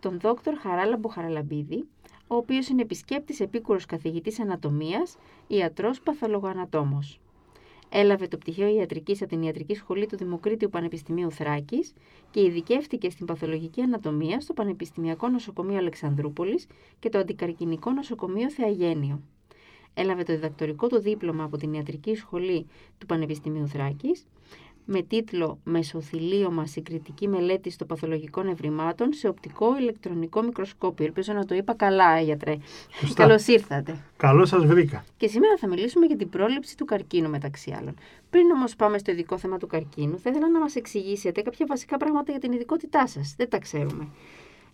τον δόκτωρ Χαράλα Μπουχαραλαμπίδη, ο οποίος είναι επισκέπτης επίκουρος καθηγητής ανατομίας, ιατρός παθολογοανατόμος. Έλαβε το πτυχίο ιατρικής από την Ιατρική Σχολή του Δημοκρίτιου Πανεπιστημίου Θράκης και ειδικεύτηκε στην παθολογική ανατομία στο Πανεπιστημιακό Νοσοκομείο Αλεξανδρούπολης και το Αντικαρκυνικό Νοσοκομείο Θεαγένιο. Έλαβε το διδακτορικό του δίπλωμα από την Ιατρική Σχολή του Πανεπιστημίου Θράκης με τίτλο «Μεσοθυλίωμα συγκριτική μελέτη στο παθολογικών ευρημάτων σε οπτικό ηλεκτρονικό μικροσκόπιο». Ελπίζω να το είπα καλά, γιατρέ. Καλώς ήρθατε. Καλώ σας βρήκα. Και σήμερα θα μιλήσουμε για την πρόληψη του καρκίνου, μεταξύ άλλων. Πριν όμως πάμε στο ειδικό θέμα του καρκίνου, θα ήθελα να μας εξηγήσετε κάποια βασικά πράγματα για την ειδικότητά σας. Δεν τα ξέρουμε.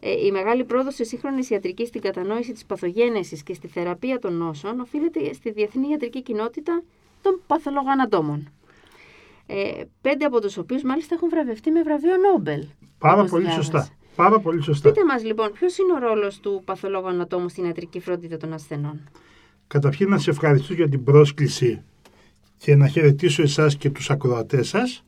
Ε, η μεγάλη πρόοδος τη σύγχρονη ιατρική στην κατανόηση της παθογένεσης και στη θεραπεία των νόσων οφείλεται στη διεθνή ιατρική κοινότητα των παθολογανατόμων ε, πέντε από τους οποίους μάλιστα έχουν βραβευτεί με βραβείο Νόμπελ. Πάρα πολύ σωστά. Πάρα πολύ σωστά. Πείτε μας λοιπόν, ποιος είναι ο ρόλος του παθολόγου ανατόμου στην ιατρική φροντίδα των ασθενών; Καταρχήν να σε ευχαριστήσω για την πρόσκληση και να χαιρετήσω εσάς και τους ακροατές σας.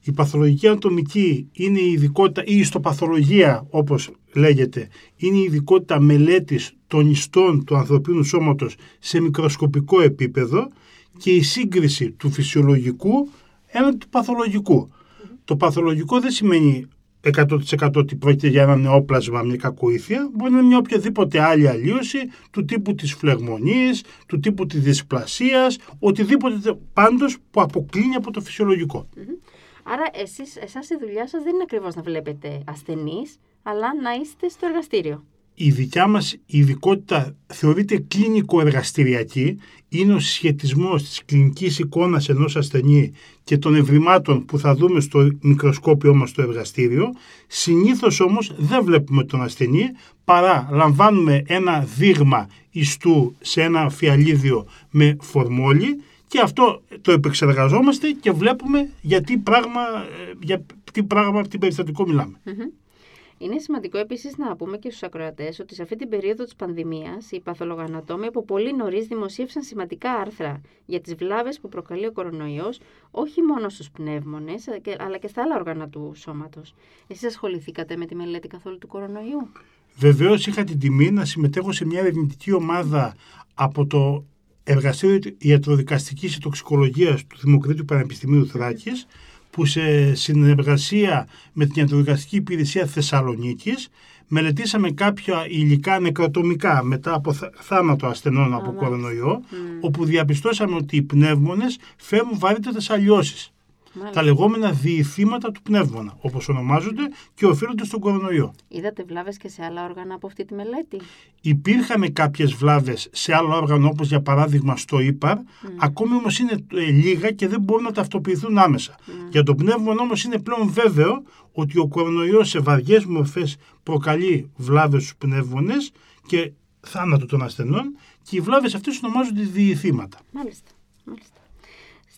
Η παθολογική ανατομική είναι η ειδικότητα, ή η ιστοπαθολογία όπως λέγεται, είναι η ειδικότητα μελέτης των ιστών του ανθρωπίνου σώματος σε μικροσκοπικό επίπεδο και η σύγκριση του φυσιολογικού ένα του παθολογικού. Το παθολογικό δεν σημαίνει 100% ότι πρόκειται για ένα νεόπλασμα, μια κακοήθεια. Μπορεί να είναι μια οποιαδήποτε άλλη αλλίωση του τύπου της φλεγμονής, του τύπου της δυσπλασίας, οτιδήποτε πάντως που αποκλίνει από το φυσιολογικο Άρα εσείς, εσάς η δουλειά σας δεν είναι ακριβώς να βλέπετε ασθενείς, αλλά να είστε στο εργαστήριο η δικιά μας ειδικότητα θεωρείται κλινικό εργαστηριακή, είναι ο συσχετισμός της κλινικής εικόνας ενός ασθενή και των ευρημάτων που θα δούμε στο μικροσκόπιο μας στο εργαστήριο. Συνήθως όμως δεν βλέπουμε τον ασθενή, παρά λαμβάνουμε ένα δείγμα ιστού σε ένα φιαλίδιο με φορμόλι και αυτό το επεξεργαζόμαστε και βλέπουμε για τι πράγμα, ε, για τι πράγμα τι περιστατικό είναι σημαντικό επίση να πούμε και στου ακροατέ ότι σε αυτή την περίοδο τη πανδημία οι παθολογανατόμοι από πολύ νωρί δημοσίευσαν σημαντικά άρθρα για τι βλάβε που προκαλεί ο κορονοϊό, όχι μόνο στου πνεύμονε, αλλά και στα άλλα όργανα του σώματο. Εσεί ασχοληθήκατε με τη μελέτη καθόλου του κορονοϊού. Βεβαίω είχα την τιμή να συμμετέχω σε μια ερευνητική ομάδα από το Εργαστήριο Ιατροδικαστικής Τοξικολογίας του Δημοκρίτου Πανεπιστημίου Θράκης που σε συνεργασία με την Ιατροδικαστική Υπηρεσία Θεσσαλονίκης μελετήσαμε κάποια υλικά νεκροτομικά μετά από θάνατο ασθενών από κορονοϊό, όπου διαπιστώσαμε ότι οι πνεύμονες φέρουν βαρύτερες αλλοιώσεις. Τα λεγόμενα διηθήματα του πνεύμονα, όπως ονομάζονται και οφείλονται στον κορονοϊό. Είδατε βλάβες και σε άλλα όργανα από αυτή τη μελέτη; Υπήρχαν κάποιες βλάβες σε άλλα όργανα, όπως για παράδειγμα στο ύπαρ, ακόμη όμως είναι ε, λίγα και δεν μπορούν να ταυτοποιηθούν άμεσα. Για τον πνεύμονα όμως είναι πλέον βέβαιο ότι ο κορονοϊός σε βαριές μορφές προκαλεί βλάβες στους πνεύμονες και θάνατο των ασθενών και οι βλάβες αυτές ονομάζονται διηθήματα. Μάλιστα. Μάλιστα.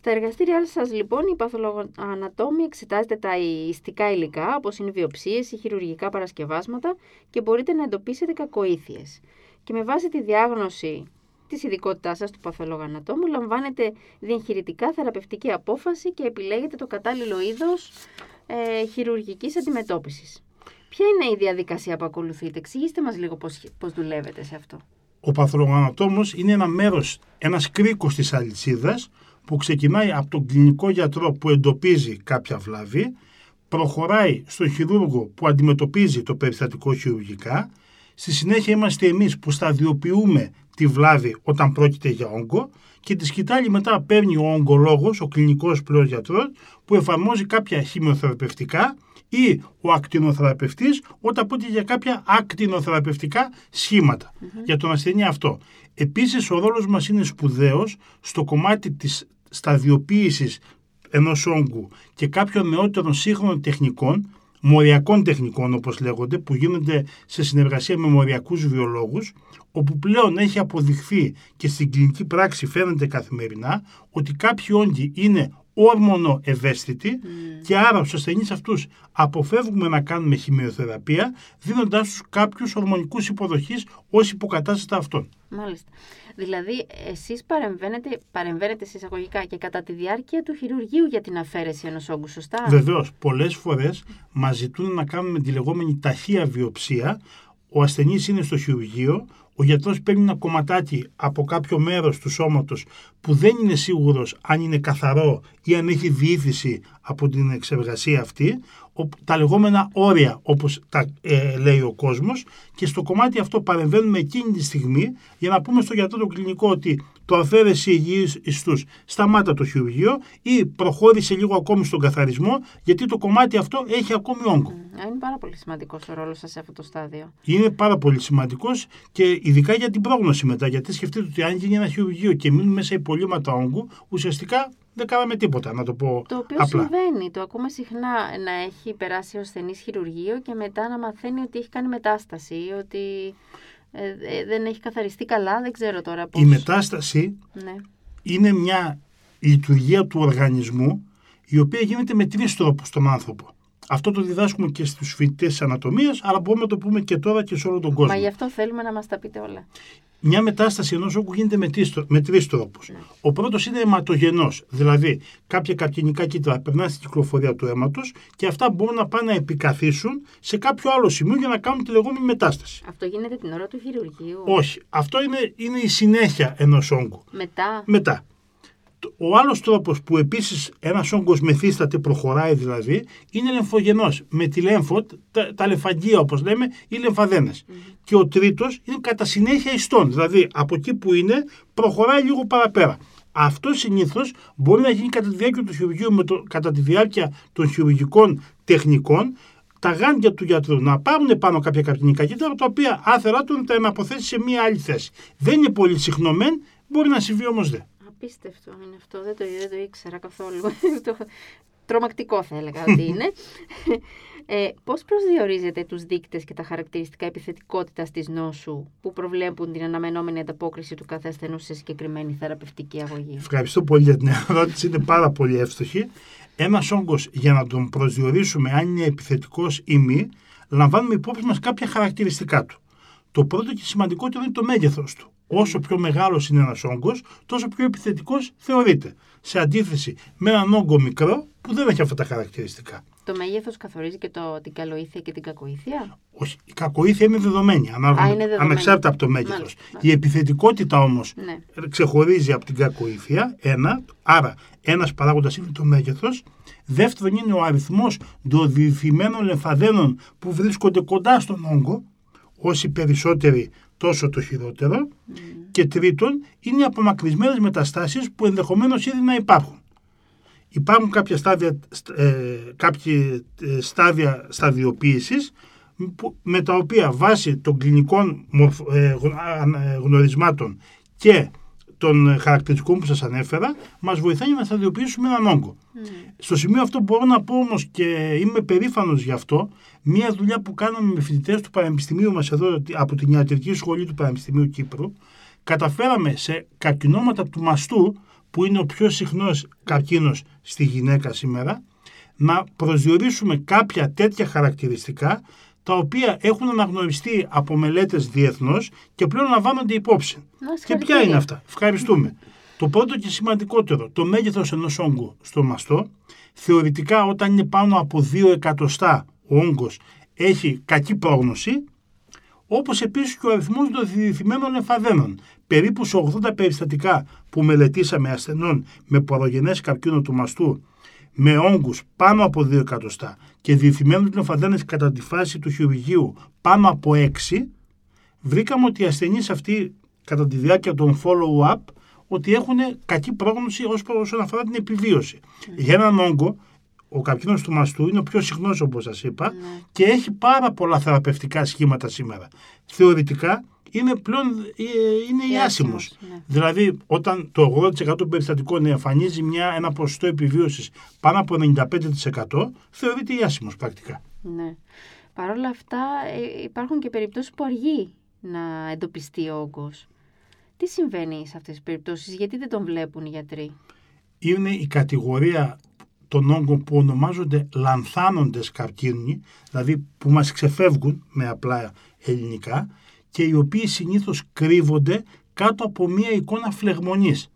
Στα εργαστήριά σας, λοιπόν, η παθολογοανατόμη εξετάζετε τα ιστικά υλικά, όπως είναι βιοψίες ή χειρουργικά παρασκευάσματα και μπορείτε να εντοπίσετε κακοήθειες. Και με βάση τη διάγνωση της ειδικότητάς σας του παθολογοανατόμου, λαμβάνετε διεγχειρητικά θεραπευτική απόφαση και επιλέγετε το κατάλληλο είδος ε, χειρουργικής αντιμετώπισης. Ποια είναι η διαδικασία που ακολουθείτε, εξηγήστε μας λίγο πώς δουλεύετε σε αυτό. Ο παθολογοανατόμος είναι ένα μέρος, ένας κρίκος της αλυσίδας που ξεκινάει από τον κλινικό γιατρό που εντοπίζει κάποια βλάβη, προχωράει στον χειρούργο που αντιμετωπίζει το περιστατικό χειρουργικά, στη συνέχεια είμαστε εμείς που σταδιοποιούμε τη βλάβη όταν πρόκειται για όγκο και τη σκητάλη μετά παίρνει ο ογκολόγος, ο κλινικός πλέον γιατρός, που εφαρμόζει κάποια χημειοθεραπευτικά ή ο ακτινοθεραπευτής όταν πρόκειται για κάποια ακτινοθεραπευτικά για τον ασθενή αυτό. Επίσης ο ρόλος μας είναι σπουδαίος στο κομμάτι της σταδιοποίησης ενός όγκου και κάποιων νεότερων σύγχρονων τεχνικών μοριακών τεχνικών όπως λέγονται που γίνονται σε συνεργασία με μοριακούς βιολόγους όπου πλέον έχει αποδειχθεί και στην κλινική πράξη φαίνεται καθημερινά ότι κάποιοι όγκοι είναι όρμονο ευαίσθητοι και άρα στους ασθενείς αυτούς αποφεύγουμε να κάνουμε χημειοθεραπεία δίνοντάς τους κάποιους ορμονικούς υποδοχής ως υποκατάστατα αυτών. Μάλιστα. Δηλαδή, εσείς παρεμβαίνετε, παρεμβαίνετε σε εισαγωγικά και κατά τη διάρκεια του χειρουργείου για την αφαίρεση ενός όγκου, σωστά; Βεβαίως, πολλές φορές μας ζητούν να κάνουμε τη λεγόμενη ταχεία βιοψία. Ο ασθενής είναι στο χειρουργείο, ο γιατρός παίρνει ένα κομματάκι από κάποιο μέρος του σώματος που δεν είναι σίγουρος αν είναι καθαρό ή αν έχει διήθηση από την εξεργασία αυτή, τα λεγόμενα όρια όπως τα ε, λέει ο κόσμος και στο κομμάτι αυτό παρεμβαίνουμε εκείνη τη στιγμή για να πούμε στο γιατρό το κλινικό ότι το αφαίρεση υγιής ιστούς σταμάτα το χειρουργείο ή προχώρησε λίγο ακόμη στον καθαρισμό γιατί το κομμάτι αυτό έχει ακόμη όγκο. Είναι πάρα πολύ σημαντικός ο ρόλος σας σε αυτό το στάδιο. Είναι πάρα πολύ σημαντικός και ειδικά για την πρόγνωση μετά. Γιατί σκεφτείτε ότι αν γίνει ένα χειρουργείο και μείνουν μέσα υπολείμματα όγκου, ουσιαστικά δεν κάναμε τίποτα, να το πω Το οποίο απλά. συμβαίνει. Το ακούμε συχνά να έχει περάσει ο ασθενής χειρουργείο και μετά να μαθαίνει ότι έχει κάνει μετάσταση ή ότι ε, ε, δεν έχει καθαριστεί καλά. Δεν ξέρω τώρα πώς. Η μετάσταση Ναι. είναι μια λειτουργία του οργανισμού η οποία γίνεται με τρεις τρόπους στον άνθρωπο. Αυτό το διδάσκουμε και στους φοιτητές της ανατομίας, αλλά μπορούμε να το πούμε και τώρα και σε όλο τον κόσμο. Μα γι' αυτό θέλουμε να μας τα πείτε όλα. Μια μετάσταση ενός όγκου γίνεται με, τρεις, τρό- με τρεις τρόπους. Ο πρώτος είναι αιματογενός, δηλαδή κάποια καρκινικά κύτταρα περνάνε στην κυκλοφορία του αίματος και αυτά μπορούν να πάνε να επικαθίσουν σε κάποιο άλλο σημείο για να κάνουν τη λεγόμενη μετάσταση. Αυτό γίνεται την ώρα του χειρουργείου; Όχι. Αυτό είναι, είναι η συνέχεια ενός όγκου. Μετά; Μετά. Το- Ο άλλος τρόπος που επίσης ένας όγκος μεθύσταται, προχωράει δηλαδή, είναι λεμφογενός. Με τη λέμφο, τα, τα λεμφαγγεία όπως λέμε, ή λεμφαδένες. Και ο τρίτος είναι κατά συνέχεια ιστών. Δηλαδή από εκεί που είναι προχωράει λίγο παραπέρα. Αυτό συνήθως μπορεί να γίνει κατά τη διάρκεια του χειρουργείου, με το, κατά τη διάρκεια των χειρουργικών τεχνικών, τα γάντια του γιατρού να πάρουν πάνω κάποια καρκινικά κύτταρα, τα οποία άθερα του να τα αναποθέσει σε μία άλλη θέση. Δεν είναι πολύ συχνό μεν, μπορεί να συμβεί όμως δεν. Απίστευτο είναι αυτό. Δεν το, δεν το ήξερα καθόλου. Το- Τρομακτικό θα έλεγα ότι είναι. Ε, πώς προσδιορίζετε τους δείκτες και τα χαρακτηριστικά επιθετικότητας της νόσου που προβλέπουν την αναμενόμενη ανταπόκριση του κάθε ασθενού σε συγκεκριμένη θεραπευτική αγωγή; Ευχαριστώ πολύ για την ερώτηση, είναι πάρα πολύ εύστοχη. Ένας όγκος για να τον προσδιορίσουμε αν είναι επιθετικός ή μη, λαμβάνουμε υπόψη μας κάποια χαρακτηριστικά του. Το πρώτο και σημαντικότερο είναι το μέγεθος του. Όσο πιο μεγάλος είναι ένας όγκος, τόσο πιο επιθετικός θεωρείται. Σε αντίθεση με έναν όγκο μικρό που δεν έχει αυτά τα χαρακτηριστικά. Το μέγεθος καθορίζει και το, την καλοήθεια και την κακοήθεια; Όχι, η κακοήθεια είναι δεδομένη, ανάλογα, Α, είναι δεδομένη. ανεξάρτητα από το μέγεθος. Μάλιστα, μάλιστα. Η επιθετικότητα όμως Ναι. ξεχωρίζει από την κακοήθεια. Ένα, άρα ένας παράγοντας είναι το μέγεθος. Δεύτερον είναι ο αριθμός των διηθυμένων λεμφαδένων που βρίσκονται κοντά στον όγκο. Όσοι περισσότεροι, τόσο το χειρότερο. Και τρίτον, είναι οι απομακρυσμένες μεταστάσεις που ενδεχομένως ήδη να υπάρχουν. Υπάρχουν κάποια στάδια, ε, κάποια ε, στάδια σταδιοποίησης που- με τα οποία βάσει των κλινικών μορφ- ε, γνω- α- ε, γνωρισμάτων και των ε, χαρακτηριστικών που σας ανέφερα μας βοηθάει να σταδιοποιήσουμε έναν όγκο. Στο σημείο αυτό μπορώ να πω όμως και είμαι περήφανος γι' αυτό μια δουλειά που κάναμε με φοιτητές του Πανεπιστημίου μας εδώ από την Ιατρική Σχολή του Πανεπιστημίου Κύπρου καταφέραμε σε καρκινώματα του μαστού που είναι ο πιο συχνός καρκίνος στη γυναίκα σήμερα να προσδιορίσουμε κάποια τέτοια χαρακτηριστικά τα οποία έχουν αναγνωριστεί από μελέτες διεθνώς και πλέον λαμβάνονται υπόψη. Να, Και ποια συγχαρητήρια. είναι αυτά; Ευχαριστούμε. Το πρώτο και σημαντικότερο, το μέγεθος ενός όγκου στο μαστό, θεωρητικά όταν είναι πάνω από 2 εκατοστά ο όγκος έχει κακή πρόγνωση, όπως επίσης και ο αριθμός των διηθυμένων εμφαδένων. Περίπου σε 80 περιστατικά που μελετήσαμε ασθενών με πορογενές καρκίνο του μαστού με όγκους πάνω από 2 εκατοστά και διηθυμένους λεμφαδένες κατά τη φάση του χειρουργείου πάνω από 6, βρήκαμε ότι οι ασθενείς αυτοί κατά τη διάρκεια των follow-up ότι έχουν κακή πρόγνωση ως προς όσον αφορά την επιβίωση. Για έναν όγκο, ο καρκίνος του μαστού είναι ο πιο συχνός όπως σας είπα Ναι. και έχει πάρα πολλά θεραπευτικά σχήματα σήμερα. Θεωρητικά είναι πλέον ε, είναι Ε, ιάσιμος. άσιμος, ναι. Δηλαδή όταν το 80% των περιστατικών εμφανίζει μια, ένα ποσοστό επιβίωσης πάνω από 95% θεωρείται ιάσιμος πρακτικά. Ναι. Παρ' όλα αυτά ε, υπάρχουν και περιπτώσεις που αργεί να εντοπιστεί ο όγκος. Τι συμβαίνει σε αυτές τις περιπτώσεις, γιατί δεν τον βλέπουν οι γιατροί; είναι η κατηγορία των όγκων που ονομάζονται λανθάνοντες καρκίνοι, δηλαδή που μας ξεφεύγουν με απλά ελληνικά και οι οποίοι συνήθως κρύβονται κάτω από μια εικόνα φλεγμονής.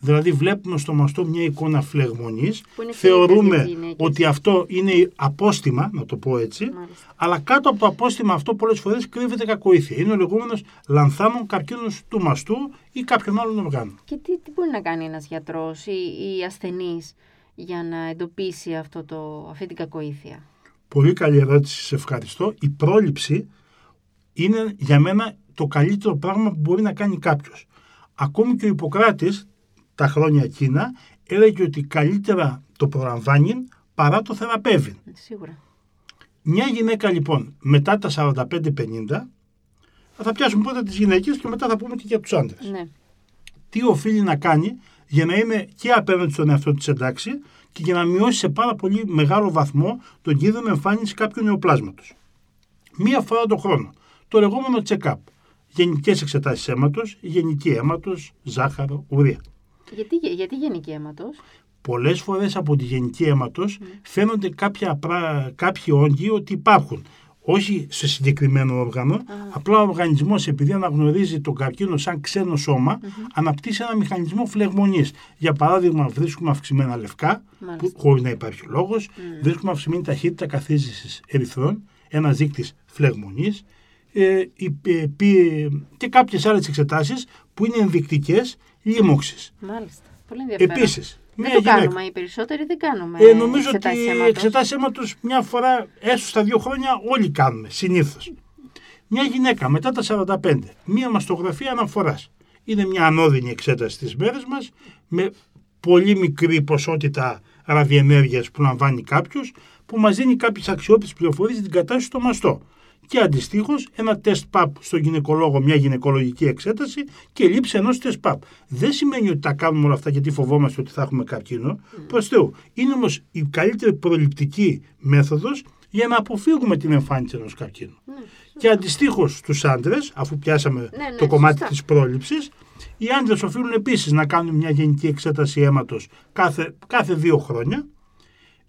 Δηλαδή βλέπουμε στο μαστό μια εικόνα φλεγμονής, Που είναι θεωρούμε φιλικές για τις γυναίκες. ότι αυτό είναι απόστημα, να το πω έτσι, Μάλιστα. αλλά κάτω από το απόστημα αυτό πολλές φορές κρύβεται κακοήθεια. Είναι ο λεγόμενος λανθάνων καρκίνος του μαστού ή κάποιων άλλων οργάνων. Και τι, τι μπορεί να κάνει ένας γιατρός ή, ή ασθενής για να εντοπίσει αυτό το, αυτή την κακοήθεια. Πολύ καλή ερώτηση, σε ευχαριστώ. Η πρόληψη είναι για μένα το καλύτερο πράγμα που μπορεί να κάνει κάποιος. Ακόμη και ο Ιπποκράτης, τα χρόνια εκείνα, έλεγε ότι καλύτερα το προλαμβάνει παρά το θεραπεύει. Ε, Σίγουρα. Μια γυναίκα λοιπόν μετά τα 45-50, θα πιάσουμε πρώτα τις γυναίκες και μετά θα πούμε και για τους άντρες Ναι. τι οφείλει να κάνει για να είναι και απέναντι στον εαυτό της εντάξει και για να μειώσει σε πάρα πολύ μεγάλο βαθμό τον κίνδυνο εμφάνισης κάποιου νεοπλάσματος. Μία φορά το χρόνο. Το λεγόμενο check-up. Γενικές εξετάσεις αίματος, γενική αίματος, ζάχαρο, ουρία. Γιατί, γιατί γενική αίματος; Πολλές φορές από τη γενική αίματος φαίνονται κάποια, πρά- κάποιοι όγκοι ότι υπάρχουν. Όχι σε συγκεκριμένο όργανο, απλά ο οργανισμός επειδή αναγνωρίζει τον καρκίνο σαν ξένο σώμα, αναπτύσσει ένα μηχανισμό φλεγμονής. Για παράδειγμα βρίσκουμε αυξημένα λευκά, Μάλιστα. που, χωρίς να υπάρχει λόγος, βρίσκουμε αυξημένη ταχύτητα καθίζησης ερυθρών, ένα δείκτης φλεγμονής ε, η- ε, πι- και κάποιες άλλες εξετάσεις που είναι ενδεικτικές λίμωξης. Μάλιστα. Πολύ ενδιαφέρον. Επίσης, δεν μια το γυναίκα- κάνουμε, οι περισσότεροι δεν κάνουμε ε, νομίζω ότι εξετάσεις οι αίματος. εξετάσεις αίματο μια φορά, έστω στα δύο χρόνια, όλοι κάνουμε συνήθως. Μια γυναίκα μετά τα 45, μία μαστογραφία αναφοράς. Είναι μια ανώδυνη εξέταση στι μέρε μας με πολύ μικρή ποσότητα ραδιενέργειας που λαμβάνει κάποιος, που μας δίνει κάποιες αξιόπιστες πληροφορίες για την κατάσταση στο μαστό. Και αντιστοίχως ένα τεστ PAP στον γυναικολόγο, μια γυναικολογική εξέταση και λήψη ενός τεστ PAP. Δεν σημαίνει ότι τα κάνουμε όλα αυτά γιατί φοβόμαστε ότι θα έχουμε καρκίνο. Προς Θεού. Είναι όμως η καλύτερη προληπτική μέθοδος για να αποφύγουμε την εμφάνιση ενός καρκίνου. Και αντιστοίχως στους άντρες, αφού πιάσαμε Ναι, ναι, το κομμάτι σωστά. της πρόληψης, οι άντρες οφείλουν επίσης να κάνουν μια γενική εξέταση αίματος κάθε, κάθε δύο χρόνια.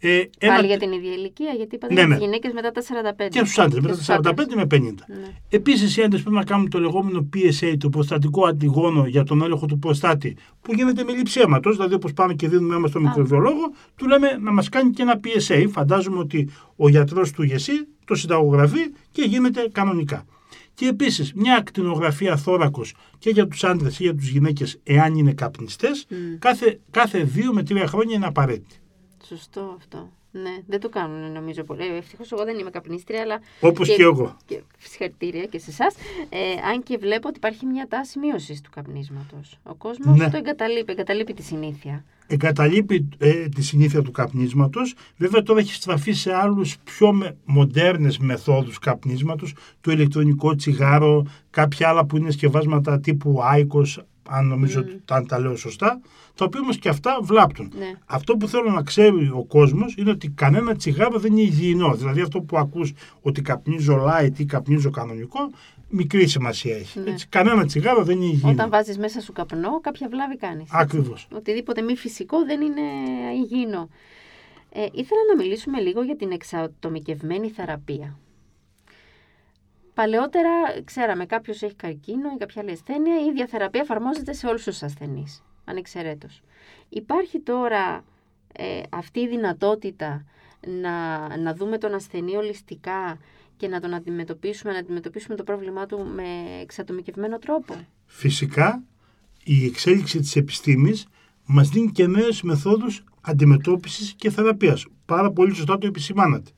Ε, ένα- Πάλι για την ίδια ηλικία, γιατί είπατε Ναι, για ναι. τις γυναίκες μετά τα 45. και στους άντρες, μετά στους τα 45 άντρες. με 50. Ναι. Επίσης, οι άντρες πρέπει να κάνουν το λεγόμενο PSA, το προστατικό αντιγόνο για τον έλεγχο του προστάτη, που γίνεται με λήψη αίματος. Δηλαδή, όπως πάμε και δίνουμε αίμα στο μικροβιολόγο, του λέμε να μας κάνει και ένα PSA. Φαντάζομαι ότι ο γιατρός του ΓΕΣΥ το συνταγογραφεί και γίνεται κανονικά. Και επίσης, μια ακτινογραφία θώρακο και για τους άντρες ή για τους γυναίκες, εάν είναι καπνιστές, κάθε, κάθε δύο με τρία χρόνια είναι απαραίτητη. Σωστό αυτό. Ναι, δεν το κάνουν νομίζω πολύ. Ευτυχώς εγώ δεν είμαι καπνίστρια, αλλά. Όπως και εγώ. Και συγχαρητήρια και σε εσάς. Ε, αν και βλέπω ότι υπάρχει μια τάση μείωσης του καπνίσματος. Ο κόσμος Ναι. το εγκαταλείπει, εγκαταλείπει τη συνήθεια. εγκαταλείπει ε, τη συνήθεια του καπνίσματος. Βέβαια τώρα έχει στραφεί σε άλλους πιο με, μοντέρνες μεθόδους καπνίσματος, το ηλεκτρονικό τσιγάρο, κάποια άλλα που είναι σκευάσματα τύπου Άικος, αν νομίζω ότι αν τα λέω σωστά, τα οποία όμως και αυτά βλάπτουν. Ναι. Αυτό που θέλω να ξέρει ο κόσμος είναι ότι κανένα τσιγάρο δεν είναι υγιεινό. Δηλαδή αυτό που ακούς ότι καπνίζω light ή καπνίζω κανονικό, μικρή σημασία έχει. Ναι. Έτσι, κανένα τσιγάρο δεν είναι υγιεινό. Όταν βάζεις μέσα σου καπνό, κάποια βλάβη κάνεις. Ακριβώς. Οτιδήποτε μη φυσικό δεν είναι υγιεινό. Ε, ήθελα να μιλήσουμε λίγο για την εξατομικευμένη θεραπεία. Παλαιότερα, ξέραμε, κάποιος έχει καρκίνο ή κάποια άλλη ασθένεια, η ίδια θεραπεία εφαρμόζεται σε όλους τους ασθενείς, ανεξαιρέτως. Υπάρχει τώρα ε, αυτή η δυνατότητα να, να δούμε τον ασθενή ολιστικά και να τον αντιμετωπίσουμε, να αντιμετωπίσουμε το πρόβλημά του με εξατομικευμένο τρόπο; Φυσικά, η εξέλιξη της επιστήμης μας δίνει και νέες μεθόδους αντιμετώπισης και θεραπείας. Πάρα πολύ σωστά το επισημάνατε.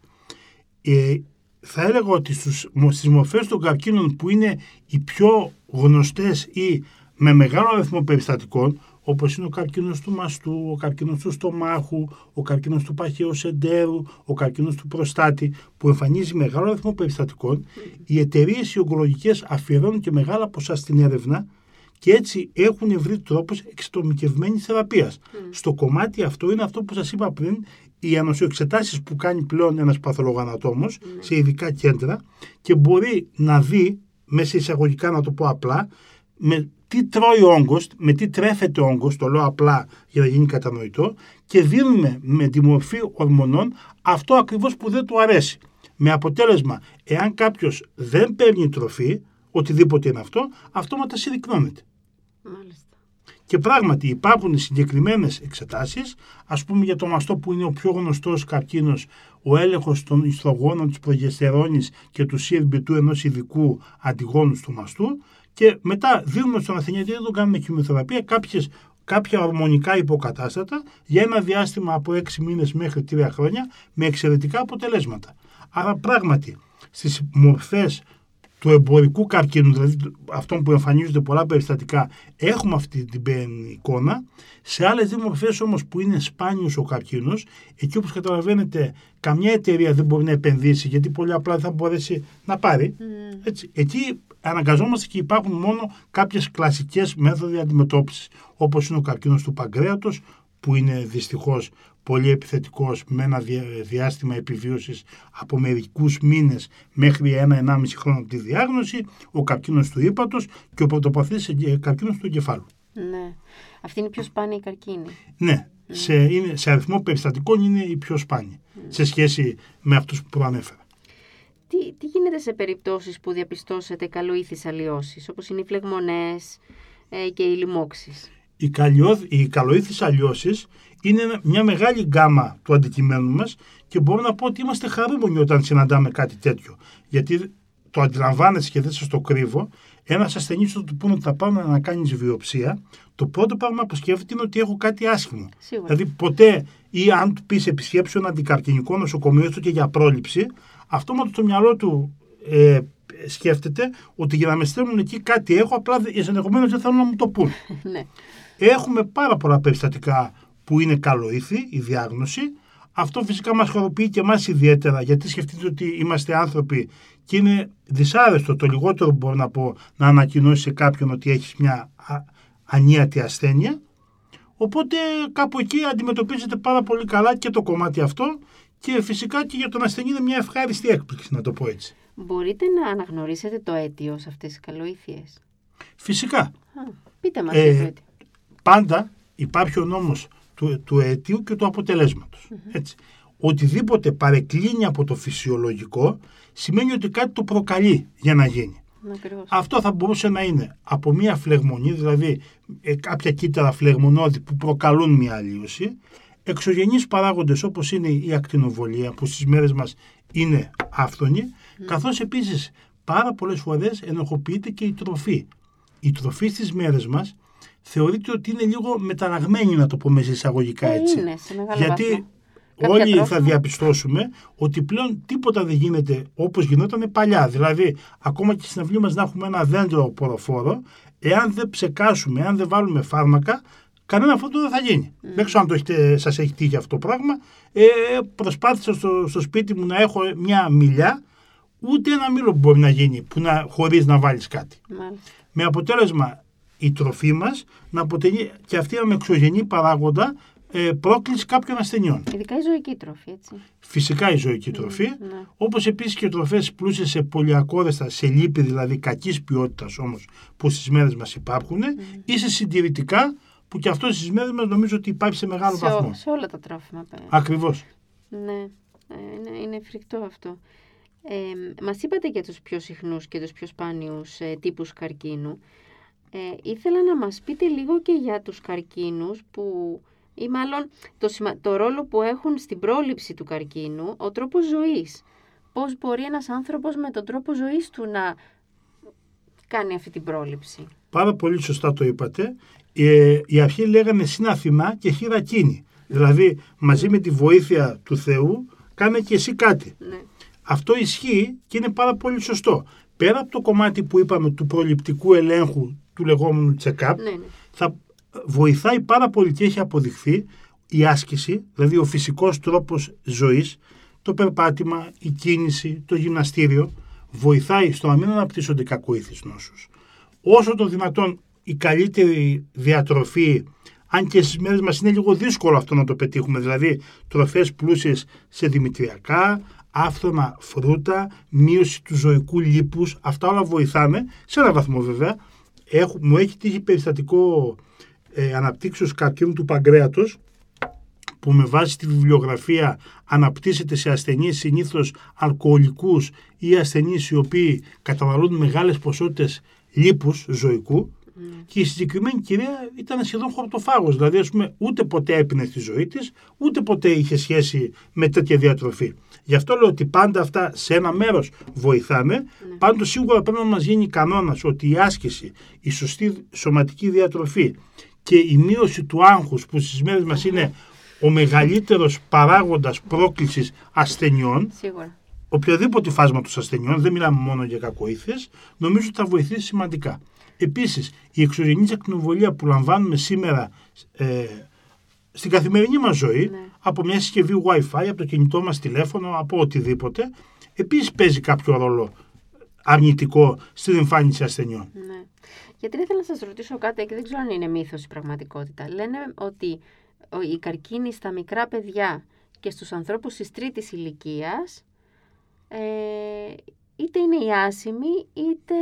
Ε, θα έλεγα ότι στους, στις μορφές των καρκίνων που είναι οι πιο γνωστές ή με μεγάλο αριθμό περιστατικών, όπως είναι ο καρκίνος του μαστού, ο καρκίνος του στομάχου, ο καρκίνος του παχαίου εντέρου, ο καρκίνος του προστάτη, που εμφανίζει μεγάλο αριθμό περιστατικών, οι εταιρείες οι ογκολογικές αφιερώνουν και μεγάλα ποσά στην έρευνα και έτσι έχουν βρει τρόπους εξατομικευμένης θεραπείας. Στο κομμάτι αυτό είναι αυτό που σας είπα πριν, οι ανοσιοεξετάσεις που κάνει πλέον ένας παθολογανατόμος σε ειδικά κέντρα και μπορεί να δει, μέσα εισαγωγικά να το πω απλά, με τι τρώει ο όγκος, με τι τρέφεται ο όγκος, το λέω απλά για να γίνει κατανοητό και δίνουμε με τη μορφή ορμονών αυτό ακριβώς που δεν του αρέσει. Με αποτέλεσμα, εάν κάποιος δεν παίρνει τροφή, οτιδήποτε είναι αυτό, αυτόματα συρρυκνώνεται. Μάλιστα. Και πράγματι υπάρχουν συγκεκριμένες εξετάσεις, ας πούμε για το μαστό που είναι ο πιο γνωστός καρκίνος, ο έλεγχος των ιστρογόνων της προγεστερόνης και του CRB2 ενός ειδικού αντιγόνου του μαστού. Και μετά δίνουμε στον ασθενή, δεν τον κάνουμε χημειοθεραπεία, κάποιες, κάποια ορμονικά υποκατάστατα για ένα διάστημα από 6 μήνες μέχρι 3 χρόνια με εξαιρετικά αποτελέσματα. Άρα πράγματι στις μορφές του εμπορικού καρκίνου, δηλαδή αυτών που εμφανίζονται πολλά περιστατικά, έχουμε αυτή την εικόνα. Σε άλλες δύο μορφές όμως που είναι σπάνιος ο καρκίνος, εκεί όπως καταλαβαίνετε, καμιά εταιρεία δεν μπορεί να επενδύσει, γιατί πολύ απλά δεν θα μπορέσει να πάρει. Έτσι, εκεί αναγκαζόμαστε και υπάρχουν μόνο κάποιες κλασικές μέθοδοι αντιμετώπισης, όπως είναι ο καρκίνος του παγκρέατος, που είναι δυστυχώς πολύ επιθετικός με ένα διάστημα επιβίωσης από μερικούς μήνες μέχρι ένα-ενάμιση χρόνο τη διάγνωση, ο καρκίνος του ύπατος και ο πρωτοπαθής καρκίνος του εγκεφάλου. Ναι. Αυτή είναι η πιο σπάνια η καρκίνη. Ναι. Σε, είναι, σε αριθμό περιστατικών είναι η πιο σπάνια σε σχέση με αυτούς που προανέφερα. Τι, τι γίνεται σε περιπτώσεις που διαπιστώσετε καλοήθεις αλλοιώσεις, όπως είναι οι φλεγμονές ε, και οι λοιμώξεις; Οι, οι καλοήθεις αλλοιώσεις είναι μια μεγάλη γκάμα του αντικειμένου μας και μπορώ να πω ότι είμαστε χαρούμενοι όταν συναντάμε κάτι τέτοιο. Γιατί το αντιλαμβάνεσαι και δεν σας το κρύβω, ένας ασθενής θα του πούνε ότι θα πάμε να κάνεις βιοψία, το πρώτο πράγμα που σκέφτεται είναι ότι έχω κάτι άσχημο. Σίγουρα. Δηλαδή, ποτέ ή αν του πεις επισκέψει ένα αντικαρκυνικό νοσοκομείο του και για πρόληψη, αυτόματο το μυαλό του ε, σκέφτεται ότι για να με στέλνουν εκεί κάτι έχω, απλά ενδεχομένως δεν θέλουν να μου το πούν. ναι. Έχουμε πάρα πολλά περιστατικά που είναι καλοήθη η διάγνωση. Αυτό φυσικά μας χαροποιεί και εμάς ιδιαίτερα γιατί σκεφτείτε ότι είμαστε άνθρωποι και είναι δυσάρεστο το λιγότερο που μπορώ να πω να ανακοινώσει σε κάποιον ότι έχεις μια ανίατη ασθένεια. Οπότε κάπου εκεί αντιμετωπίζεται πάρα πολύ καλά και το κομμάτι αυτό και φυσικά και για τον ασθενή είναι μια ευχάριστη έκπληξη να το πω έτσι. Μπορείτε να αναγνωρίσετε το αίτιο σε αυτές τις καλοήθειες; Φυσικά. Α, πείτε μας ε, το αίτιο. Πάντα υπάρχει ο νόμος του, του αιτίου και του αποτελέσματος. Έτσι. Οτιδήποτε παρεκκλίνει από το φυσιολογικό σημαίνει ότι κάτι το προκαλεί για να γίνει. Αυτό θα μπορούσε να είναι από μια φλεγμονή, δηλαδή ε, κάποια κύτταρα φλεγμονώδη που προκαλούν μια αλλίωση, εξωγενείς παράγοντες όπως είναι η ακτινοβολία που στις μέρες μας είναι άφθονη, mm. καθώς επίσης πάρα πολλές φορές ενοχοποιείται και η τροφή. Η τροφή στις μέρες μας θεωρείται ότι είναι λίγο μεταλλαγμένη, να το πούμε σε εισαγωγικά ε, έτσι. Είναι, σε Γιατί όλοι θα διαπιστώσουμε ότι πλέον τίποτα δεν γίνεται όπως γινόταν παλιά. Δηλαδή, ακόμα και στην αυλή μας να έχουμε ένα δέντρο ποροφόρο, εάν δεν ψεκάσουμε, εάν δεν βάλουμε φάρμακα, κανένα φόντο δεν θα γίνει. Mm. Δεν ξέρω αν το έχετε, σας έχει τύχει αυτό το πράγμα. Ε, προσπάθησα στο, στο σπίτι μου να έχω μια μιλιά, ούτε ένα μήλο μπορεί να γίνει που να, χωρίς να βάλεις κάτι. Με αποτέλεσμα η τροφή μας να αποτελεί και αυτή με εξωγενή παράγοντα ε, πρόκληση κάποιων ασθενειών. Ειδικά η ζωική τροφή, έτσι. Φυσικά η ζωική τροφή, mm, ναι. όπως επίσης και τροφές πλούσιες σε πολυακόρεστα, σε λίπη δηλαδή κακής ποιότητας όμως που στις μέρες μας υπάρχουν mm. ή σε συντηρητικά που και αυτό στις μέρες μας νομίζω ότι υπάρχει σε μεγάλο σε βαθμό. σε όλα τα τρόφιμα. Ακριβώς. Ναι, ε, είναι, είναι φρικτό αυτό. Ε, μας είπατε για τους πιο συχνούς και τους πιο σπάνιους ε, τύπους καρκίνου. Ε, ήθελα να μας πείτε λίγο και για τους καρκίνους που ή μάλλον το, το ρόλο που έχουν στην πρόληψη του καρκίνου, ο τρόπος ζωής. Πώς μπορεί ένας άνθρωπος με τον τρόπο ζωής του να κάνει αυτή την πρόληψη; Πάρα πολύ σωστά το είπατε. Ε, οι αρχαίοι λέγανε συναθημά και χειρακίνη. Δηλαδή μαζί με τη βοήθεια του Θεού κάνε και εσύ κάτι. Ναι. Αυτό ισχύει και είναι πάρα πολύ σωστό. Πέρα από το κομμάτι που είπαμε του προληπτικού ελέγχου του λεγόμενου check-up, ναι, ναι. θα βοηθάει πάρα πολύ και έχει αποδειχθεί η άσκηση, δηλαδή ο φυσικός τρόπος ζωής, το περπάτημα, η κίνηση, το γυμναστήριο, βοηθάει στο να μην αναπτύσσονται κακοήθεις νόσους. Όσο το δυνατόν η καλύτερη διατροφή, αν και στις μέρες μας είναι λίγο δύσκολο αυτό να το πετύχουμε, δηλαδή τροφές πλούσιες σε δημητριακά, άφθονα φρούτα, μείωση του ζωικού λίπους, αυτά όλα βοηθάνε, σε ένα βαθμό βέβαια. Έχω, μου έχει τύχει περιστατικό ε, αναπτύξεως καρκίνου του παγκρέατος, που με βάση τη βιβλιογραφία αναπτύσσεται σε ασθενείς συνήθως αλκοολικούς ή ασθενείς οι οποίοι καταναλώνουν μεγάλες ποσότητες λίπους ζωικού mm. και η συγκεκριμένη κυρία ήταν σχεδόν χορτοφάγος, δηλαδή ας πούμε ούτε ποτέ έπινε στη ζωή της, ούτε ποτέ είχε σχέση με τέτοια διατροφή. Γι' αυτό λέω ότι πάντα αυτά σε ένα μέρος βοηθάνε, mm. πάντως σίγουρα πρέπει να μας γίνει κανόνας ότι η άσκηση, η σωστή σωματική διατροφή και η μείωση του άγχους που στις μέρες μας είναι ο μεγαλύτερος παράγοντας πρόκλησης ασθενειών, Σίγουρα. οποιοδήποτε φάσμα τους ασθενειών, δεν μιλάμε μόνο για κακοήθειες, νομίζω ότι θα βοηθήσει σημαντικά. Επίσης, η εξωγενής ακτινοβολία που λαμβάνουμε σήμερα ε, στην καθημερινή μας ζωή, Ναι. από μια συσκευή Wi-Fi, από το κινητό μας τηλέφωνο, από οτιδήποτε, επίσης παίζει κάποιο ρόλο αρνητικό στην εμφάνιση ασθενειών. Ναι. Γιατί ήθελα να σας ρωτήσω κάτι και δεν ξέρω αν είναι μύθος η πραγματικότητα. Λένε ότι ο- η καρκίνη στα μικρά παιδιά και στους ανθρώπους της τρίτης ηλικίας ε, είτε είναι η άσημη είτε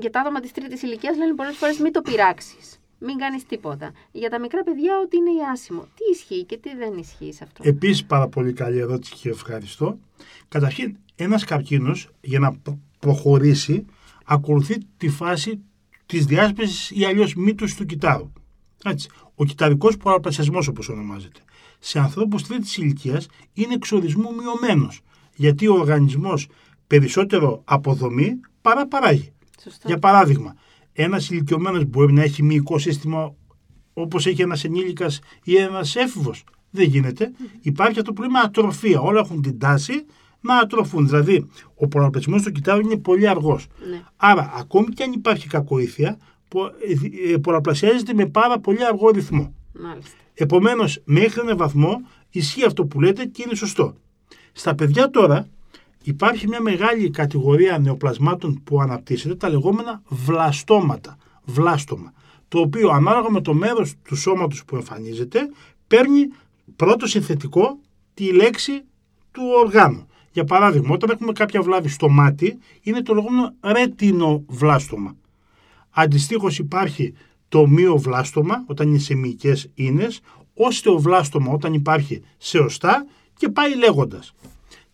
για τα άτομα της τρίτης ηλικίας λένε πολλές φορές μην το πειράξεις. Μην κάνεις τίποτα. Για τα μικρά παιδιά ότι είναι η άσημο. Τι ισχύει και τι δεν ισχύει σε αυτό. Επίσης πάρα πολύ καλή ερώτηση και ευχαριστώ. Καταρχήν, ένας καρκίνος για να προ- προχωρήσει ακολουθεί τη φάση της διάσπασης ή αλλιώς μύτους του κυτάρου. Έτσι. Ο κυταρικός πολλαπλασιασμός όπως ονομάζεται. Σε ανθρώπους τρίτης ηλικίας είναι εξορισμού μειωμένος γιατί ο οργανισμός περισσότερο αποδομεί παρά παράγει. Σωστό. Για παράδειγμα, ένας ηλικιωμένος μπορεί να έχει μυϊκό σύστημα όπως έχει ένας ενήλικας ή ένας έφηβος. Δεν γίνεται. Υπάρχει αυτό που λέμε ατροφία. Όλα έχουν την τάση να ατροφούν. Δηλαδή, ο πολλαπλασιασμό του κυτάρου είναι πολύ αργός. Ναι. Άρα, ακόμη και αν υπάρχει κακοήθεια, πο- ε, ε, πολλαπλασιάζεται με πάρα πολύ αργό ρυθμό. Μάλιστα. Επομένως, μέχρι έναν βαθμό ισχύει αυτό που λέτε και είναι σωστό. Στα παιδιά τώρα υπάρχει μια μεγάλη κατηγορία νεοπλασμάτων που αναπτύσσεται, τα λεγόμενα βλαστώματα. Βλάστομα. Το οποίο ανάλογα με το μέρος του σώματος που εμφανίζεται, παίρνει πρώτο συνθετικό τη λέξη του οργάνου. Για παράδειγμα, όταν έχουμε κάποια βλάβη στο μάτι, είναι το λεγόμενο ρετινοβλάστομα. Αντιστοίχως υπάρχει το μυοβλάστομα όταν είναι σε μυϊκές ίνες, οστεοβλάστομα όταν υπάρχει σε οστά και πάει λέγοντας.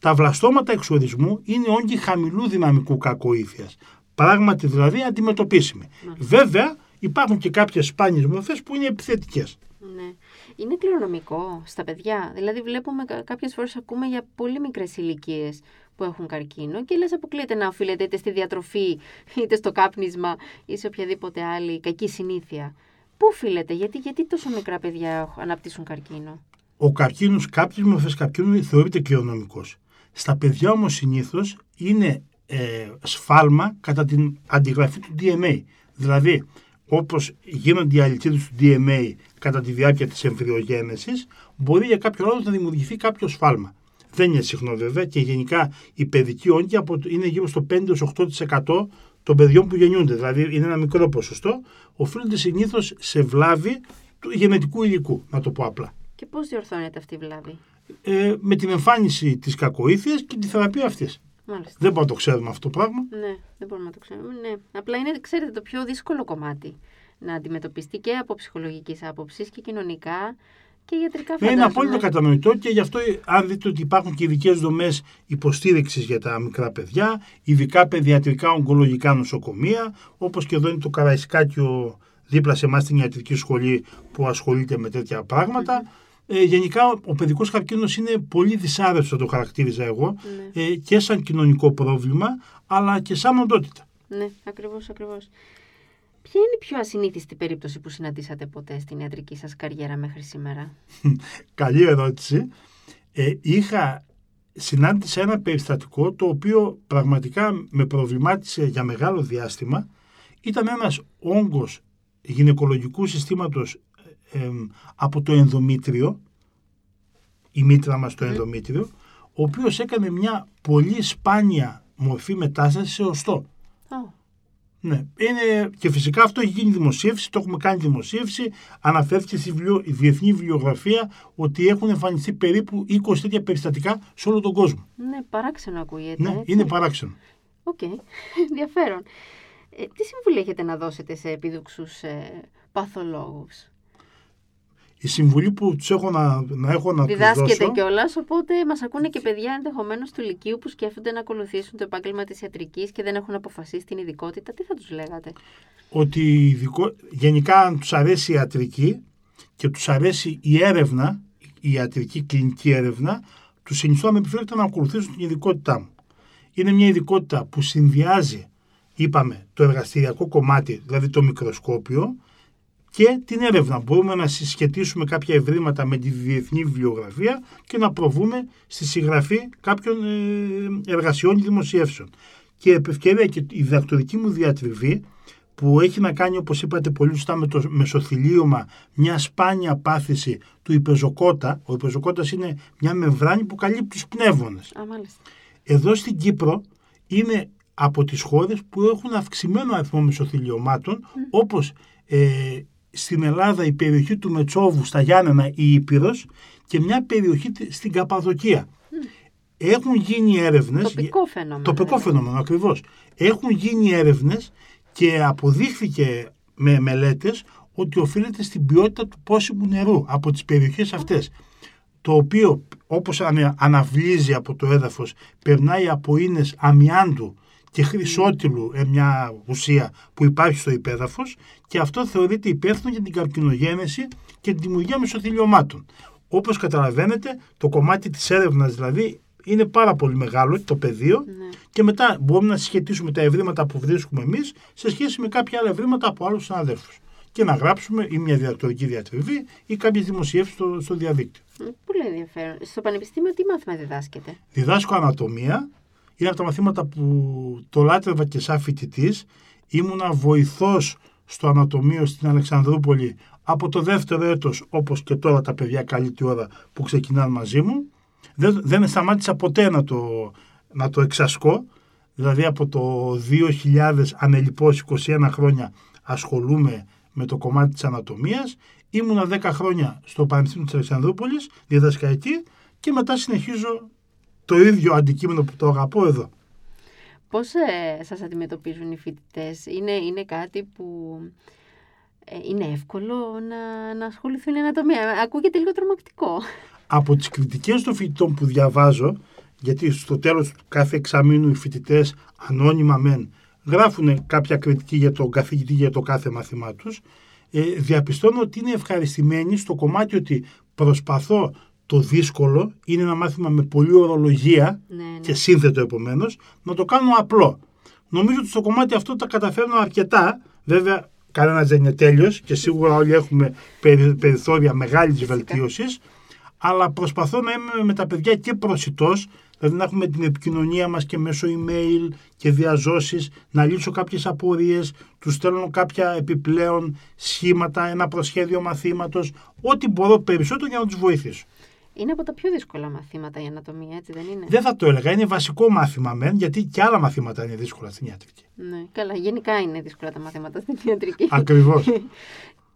Τα βλαστώματα εξορισμού είναι όγκοι χαμηλού δυναμικού κακοήθειας. Πράγματι δηλαδή αντιμετωπίσιμοι. Βέβαια υπάρχουν και κάποιες σπάνιες μορφές που είναι επιθετικές. Ναι. Είναι κληρονομικό στα παιδιά. Δηλαδή, βλέπουμε κάποιες φορές ακούμε για πολύ μικρές ηλικίες που έχουν καρκίνο και λες αποκλείεται να οφείλεται είτε στη διατροφή, είτε στο κάπνισμα ή σε οποιαδήποτε άλλη κακή συνήθεια. Πού οφείλεται, γιατί, γιατί τόσο μικρά παιδιά αναπτύσσουν καρκίνο; Ο καρκίνος, κάποιες μορφές καρκίνου θεωρείται κληρονομικός. Στα παιδιά όμως συνήθως είναι ε, σφάλμα κατά την αντιγραφή του DNA. Δηλαδή, όπως γίνονται οι αλυσίδες του DNA κατά τη διάρκεια της εμβριογένεσης, μπορεί για κάποιο λόγο να δημιουργηθεί κάποιο σφάλμα. Δεν είναι συχνό βέβαια και γενικά η παιδική όγκη από- είναι γύρω στο 5-8% των παιδιών που γεννιούνται. Δηλαδή είναι ένα μικρό ποσοστό. Οφείλονται συνήθως σε βλάβη του γενετικού υλικού, να το πω απλά Και πώς διορθώνεται αυτή η βλάβη; Ε, με την εμφάνιση της κακοήθειας και τη θεραπεία αυτής. Μάλιστα. Δεν μπορούμε να το ξέρουμε αυτό το πράγμα. Ναι, δεν μπορούμε να το ξέρουμε. Ναι. Απλά είναι, ξέρετε, το πιο δύσκολο κομμάτι να αντιμετωπιστεί και από ψυχολογικής άποψης και κοινωνικά και ιατρικά Ναι, φαντάζομαι. είναι απόλυτα κατανοητό και γι' αυτό ε, αν δείτε ότι υπάρχουν και ειδικές δομές υποστήριξης για τα μικρά παιδιά, ειδικά παιδιατρικά ογκολογικά νοσοκομεία, όπως και εδώ είναι το Καραϊσκάκιο δίπλα σε εμάς στην ιατρική σχολή που ασχολείται με τέτοια πράγματα. Ε, γενικά ο παιδικός καρκίνος είναι πολύ δυσάρεστο, θα το χαρακτήριζα εγώ, Ναι. ε, και σαν κοινωνικό πρόβλημα, αλλά και σαν οντότητα. Ναι, ακριβώς, ακριβώς. Ποια είναι η πιο ασυνήθιστη περίπτωση που συναντήσατε ποτέ στην ιατρική σας καριέρα μέχρι σήμερα; Καλή ερώτηση. Ε, είχα συνάντησα ένα περιστατικό το οποίο πραγματικά με προβλημάτισε για μεγάλο διάστημα. Ήταν ένας όγκος γυναικολογικού συστήματος ε, από το ενδομήτριο, η μήτρα μας το ενδομήτριο, ο οποίος έκανε μια πολύ σπάνια μορφή μετάστασης σε οστό. Ναι. Είναι, και φυσικά αυτό έχει γίνει δημοσίευση, το έχουμε κάνει δημοσίευση. Αναφέρθηκε στη βιβλιο, διεθνή βιβλιογραφία ότι έχουν εμφανιστεί περίπου 20 τέτοια περιστατικά σε όλο τον κόσμο. Ναι, παράξενο ακούγεται. Ναι, έτσι. είναι παράξενο. Οκ, ενδιαφέρον. Ε, τι συμβουλή έχετε να δώσετε σε επίδοξους ε, παθολόγους; Η συμβουλή που τους έχω να, να έχω να τους Διδάσκεται δώσω κιόλας, οπότε μας ακούνε και παιδιά ενδεχομένως του Λυκείου που σκέφτονται να ακολουθήσουν το επάγγελμα της ιατρικής και δεν έχουν αποφασίσει την ειδικότητα. Τι θα τους λέγατε; ότι ειδικό, γενικά αν τους αρέσει η ιατρική και τους αρέσει η έρευνα, η ιατρική κλινική έρευνα, τους συνιστώ ανεπιφύλακτα να ακολουθήσουν την ειδικότητά μου. Είναι μια ειδικότητα που συνδυάζει, είπαμε, το εργαστηριακό κομμάτι, δηλαδή το μικροσκόπιο, και την έρευνα. Μπορούμε να συσχετίσουμε κάποια ευρήματα με τη διεθνή βιβλιογραφία και να προβούμε στη συγγραφή κάποιων ε, εργασιών ή δημοσιεύσεων. Και επ' ευκαιρία και η διδακτορική μου διατριβή που έχει να κάνει, όπως είπατε πολύ σωστά, με το μεσοθυλίωμα, μια σπάνια πάθηση του υπεζοκότα. Ο υπεζοκότας είναι μια μεμβράνη που καλύπτει τους πνεύμονες. Α, μάλιστα. Εδώ στην Κύπρο είναι από τις χώρες που έχουν αυξημένο αριθμό μεσοθυλιωμάτων, όπως ε, στην Ελλάδα η περιοχή του Μετσόβου στα Γιάννενα η Ήπειρος και μια περιοχή τε- στην Καπαδοκία. Έχουν γίνει έρευνες... Τοπικό φαινόμενο. Τοπικό δηλαδή. φαινόμενο, ακριβώς. Έχουν γίνει έρευνες και αποδείχθηκε με μελέτες ότι οφείλεται στην ποιότητα του πόσιμου νερού από τις περιοχές αυτές. Το οποίο, όπως ανε- αναβλύζει από το έδαφος, περνάει από ίνες αμοιάντου και χρυσότηλου, ε, μια ουσία που υπάρχει στο υπέδαφος και αυτό θεωρείται υπεύθυνο για την καρκινογένεση και την δημιουργία μεσοθυλιωμάτων. Όπως καταλαβαίνετε, το κομμάτι της έρευνας δηλαδή είναι πάρα πολύ μεγάλο το πεδίο Ναι. και μετά μπορούμε να συσχετίσουμε τα ευρήματα που βρίσκουμε εμείς σε σχέση με κάποια άλλα ευρήματα από άλλους συναδέλφους και να γράψουμε ή μια διδακτορική διατριβή ή κάποιες δημοσιεύσεις στο, στο διαδίκτυο. Μ, Πολύ ενδιαφέρον. Στο Πανεπιστήμιο τι μάθημα διδάσκεται; Διδάσκω ανατομία, είναι από τα μαθήματα που το λάτρευα και σαν φοιτητής. Ήμουνα βοηθός στο ανατομείο στην Αλεξανδρούπολη από το δεύτερο έτος, όπως και τώρα τα παιδιά καλή τη ώρα που ξεκινάνε μαζί μου. Δεν, δεν σταμάτησα ποτέ να το, να το εξασκώ. Δηλαδή από το 2000 ανελιπώς 21 χρόνια ασχολούμαι με το κομμάτι της ανατομίας. Ήμουνα 10 χρόνια στο Πανεπιστήμιο της Αλεξανδρούπολης, διδασκαλική και μετά συνεχίζω το ίδιο αντικείμενο που το αγαπώ εδώ. Πώς ε, σας αντιμετωπίζουν οι φοιτητές; Είναι, είναι κάτι που ε, είναι εύκολο να, να ασχοληθούν η ανατομία; Ακούγεται λίγο τρομακτικό. Από τις κριτικές των φοιτητών που διαβάζω, γιατί στο τέλος του κάθε εξαμήνου οι φοιτητές ανώνυμα μεν γράφουν κάποια κριτική για τον καθηγητή για το κάθε μάθημά τους, ε, διαπιστώνω ότι είναι ευχαριστημένοι στο κομμάτι ότι προσπαθώ το δύσκολο, είναι ένα μάθημα με πολλή ορολογία Ναι, ναι. και σύνθετο επομένως, να το κάνω απλό. Νομίζω ότι στο κομμάτι αυτό τα καταφέρνω αρκετά. Βέβαια, κανένας δεν είναι τέλειος και σίγουρα όλοι έχουμε περι- περιθώρια μεγάλης Φυσικά. βελτίωσης. Αλλά προσπαθώ να είμαι με τα παιδιά και προσιτός, δηλαδή να έχουμε την επικοινωνία μας και μέσω email και διαζώσεις, να λύσω κάποιες απορίες, τους στέλνω κάποια επιπλέον σχήματα, ένα προσχέδιο μαθήματος, ό,τι μπορώ περισσότερο για να τους βοηθήσω. Είναι από τα πιο δύσκολα μαθήματα η ανατομία, έτσι δεν είναι; Δεν θα το έλεγα, είναι βασικό μάθημα μεν, γιατί και άλλα μαθήματα είναι δύσκολα στην ιατρική. Ναι, καλά, γενικά είναι δύσκολα τα μαθήματα στην ιατρική. Ακριβώς.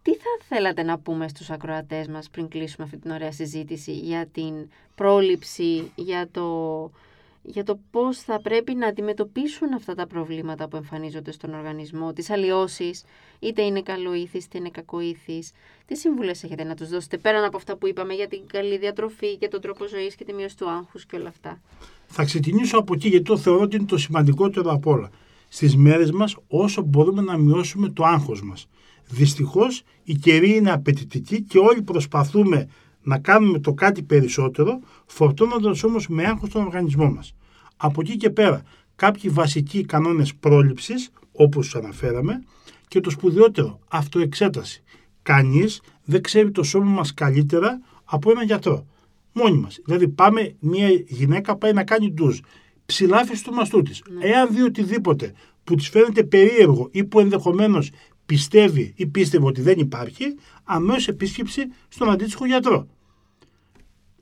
Τι θα θέλατε να πούμε στους ακροατές μας πριν κλείσουμε αυτή την ωραία συζήτηση για την πρόληψη, για το, για το πώς θα πρέπει να αντιμετωπίσουν αυτά τα προβλήματα που εμφανίζονται στον οργανισμό, τις αλλοιώσεις, είτε είναι καλοήθης, είτε είναι κακοήθης. Τι συμβουλές έχετε να τους δώσετε πέραν από αυτά που είπαμε για την καλή διατροφή και τον τρόπο ζωής και τη μείωση του άγχους και όλα αυτά; θα ξεκινήσω από εκεί, γιατί το θεωρώ ότι είναι το σημαντικότερο από όλα. Στις μέρες μας, όσο μπορούμε να μειώσουμε το άγχος μας. Δυστυχώς, η καιρή είναι απαιτητική και όλοι προσπαθούμε να κάνουμε το κάτι περισσότερο, φορτώνοντας όμως με άγχος τον οργανισμό μας. Από εκεί και πέρα, κάποιοι βασικοί κανόνες πρόληψης, όπως τους αναφέραμε, και το σπουδαιότερο, αυτοεξέταση. Κανείς δεν ξέρει το σώμα μας καλύτερα από έναν γιατρό. Μόνοι μας. Δηλαδή πάμε, μια γυναίκα πάει να κάνει ντουζ. Ψηλάφει του μαστού της. Εάν δει οτιδήποτε που της φαίνεται περίεργο ή που ενδεχομένως πιστεύει ή πίστευε ότι δεν υπάρχει, αμέσως επίσκεψη στον αντίστοιχο γιατρό.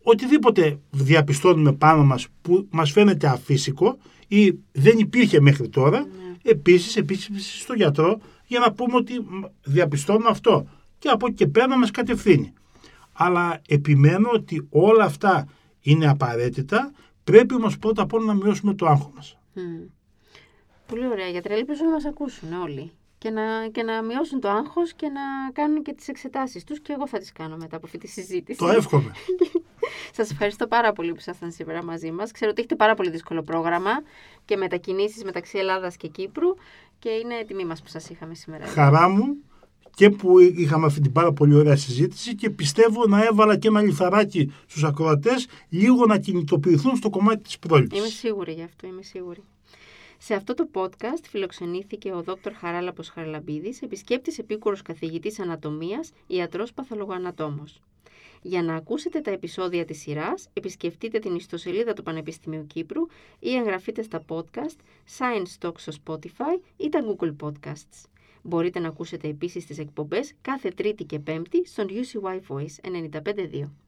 Οτιδήποτε διαπιστώνουμε πάνω μας που μας φαίνεται αφύσικο ή δεν υπήρχε μέχρι τώρα, Ναι. επίσης επίσκεψη στον γιατρό για να πούμε ότι διαπιστώνουμε αυτό και από εκεί και πέρα να μας κατευθύνει. Αλλά επιμένω ότι όλα αυτά είναι απαραίτητα, πρέπει όμως πρώτα απ' όλα να μειώσουμε το άγχος μας. Μμ. Πολύ ωραία. Γιατροί, ελπίζω να μας ακούσουν όλοι. Και να, και να μειώσουν το άγχος και να κάνουν και τις εξετάσεις τους. Και εγώ θα τις κάνω μετά από αυτή τη συζήτηση. Το εύχομαι. Σας ευχαριστώ πάρα πολύ που ήσασταν σήμερα μαζί μας. Ξέρω ότι έχετε πάρα πολύ δύσκολο πρόγραμμα και μετακινήσεις μεταξύ Ελλάδας και Κύπρου. Και είναι τιμή μας που σας είχαμε σήμερα. Χαρά μου και που είχαμε αυτή την πάρα πολύ ωραία συζήτηση και πιστεύω να έβαλα και ένα λιθαράκι στους ακροατές λίγο να κινητοποιηθούν στο κομμάτι της πρόληψης. Είμαι σίγουρη γι' αυτό, είμαι σίγουρη. Σε αυτό το podcast φιλοξενήθηκε ο Δ. Χαράλαπος Χαραλαμπίδης, επισκέπτης επίκουρος καθηγητής ανατομίας, ιατρός παθολογοανατόμος. Για να ακούσετε τα επεισόδια της σειράς, επισκεφτείτε την ιστοσελίδα του Πανεπιστημίου Κύπρου ή εγγραφείτε στα podcast Science Talk στο Spotify ή τα Google Podcasts. Μπορείτε να ακούσετε επίσης τις εκπομπές κάθε Τρίτη και Πέμπτη στον UCY Voice 95.2.